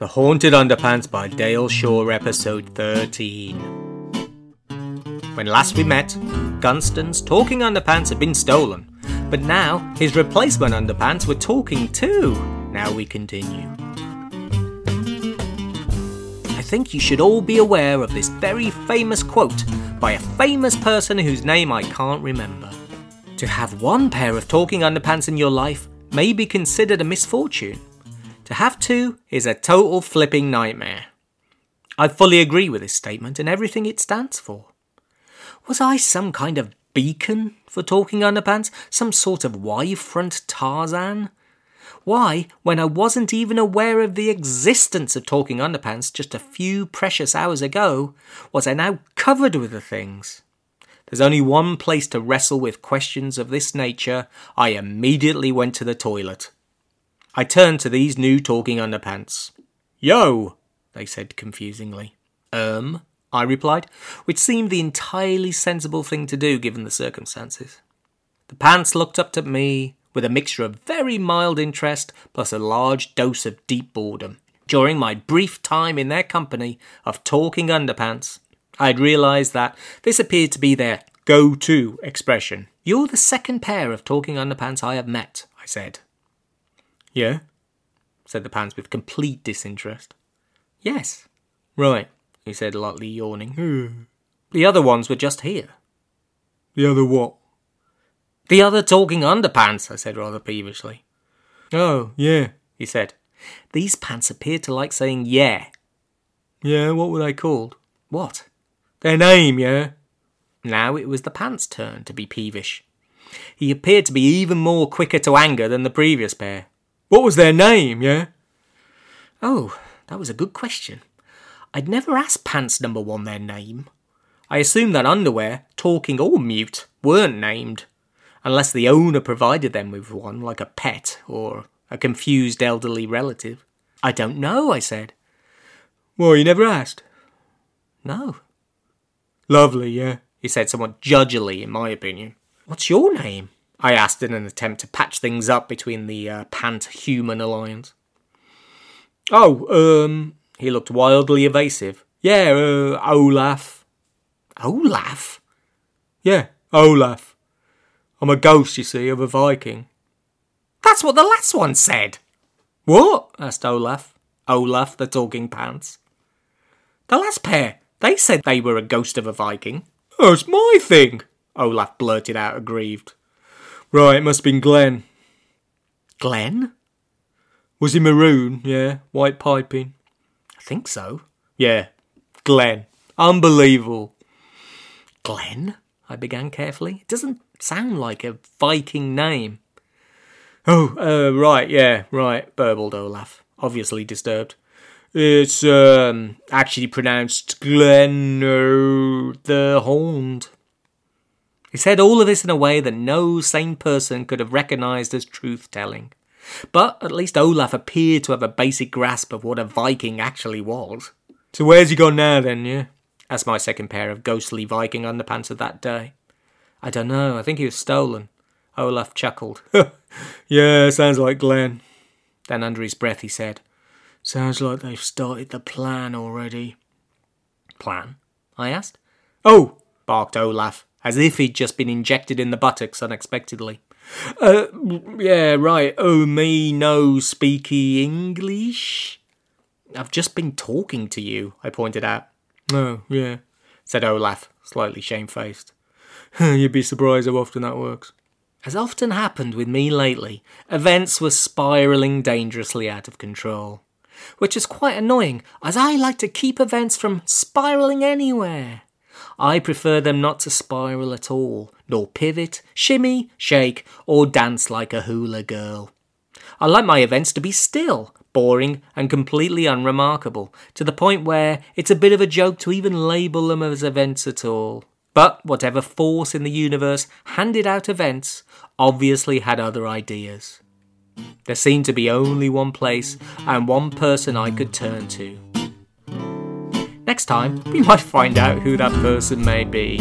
The Haunted Underpants by Dale Shaw, episode 13. When last we met, Gunston's talking underpants had been stolen, but now his replacement underpants were talking too. Now we continue. I think you should all be aware of this very famous quote by a famous person whose name I can't remember. To have one pair of talking underpants in your life may be considered a misfortune to have two is a total flipping nightmare. I fully agree with this statement and everything it stands for. Was I some kind of beacon for talking underpants? Some sort of wavefront Tarzan? Why, when I wasn't even aware of the existence of talking underpants just a few precious hours ago, was I now covered with the things? There's only one place to wrestle with questions of this nature. I immediately went to the toilet. I turned to these new talking underpants. Yo, they said confusingly. Um, I replied, which seemed the entirely sensible thing to do given the circumstances. The pants looked up at me with a mixture of very mild interest plus a large dose of deep boredom. During my brief time in their company of talking underpants, I had realised that this appeared to be their go to expression. You're the second pair of talking underpants I have met, I said. Yeah? said the pants with complete disinterest. Yes. Right, he said, lightly yawning. the other ones were just here. The other what? The other talking underpants, I said rather peevishly. Oh, yeah, he said. These pants appear to like saying yeah. Yeah, what were they called? What? Their name, yeah. Now it was the pants' turn to be peevish. He appeared to be even more quicker to anger than the previous pair. What was their name, yeah? Oh, that was a good question. I'd never asked pants number one their name. I assumed that underwear, talking or mute, weren't named, unless the owner provided them with one, like a pet or a confused elderly relative. I don't know, I said. Well, you never asked? No. Lovely, yeah, he said somewhat judgily, in my opinion. What's your name? I asked in an attempt to patch things up between the uh, Pant human alliance. Oh, um, he looked wildly evasive. Yeah, uh, Olaf. Olaf? Yeah, Olaf. I'm a ghost, you see, of a Viking. That's what the last one said. What? asked Olaf. Olaf, the talking pants. The last pair, they said they were a ghost of a Viking. That's my thing, Olaf blurted out aggrieved. Right, it must have been Glenn. Glenn? Was he maroon? Yeah. White piping? I think so. Yeah. Glenn. Unbelievable. Glenn? I began carefully. It doesn't sound like a Viking name. Oh, uh, right, yeah, right, burbled Olaf, obviously disturbed. It's um, actually pronounced Glen the Horned. He said all of this in a way that no sane person could have recognised as truth telling. But at least Olaf appeared to have a basic grasp of what a Viking actually was. So where's he gone now then, yeah? asked my second pair of ghostly Viking underpants of that day. I don't know, I think he was stolen. Olaf chuckled. yeah, sounds like Glenn. Then under his breath he said, Sounds like they've started the plan already. Plan? I asked. Oh, barked Olaf, as if he'd just been injected in the buttocks unexpectedly. Uh, yeah, right. Oh, me no speaky English? I've just been talking to you, I pointed out. Oh, yeah, said Olaf, slightly shamefaced. You'd be surprised how often that works. As often happened with me lately, events were spiralling dangerously out of control. Which is quite annoying, as I like to keep events from spiralling anywhere. I prefer them not to spiral at all, nor pivot, shimmy, shake, or dance like a hula girl. I like my events to be still, boring, and completely unremarkable, to the point where it's a bit of a joke to even label them as events at all. But whatever force in the universe handed out events obviously had other ideas. There seemed to be only one place and one person I could turn to. Next time, we might find out who that person may be.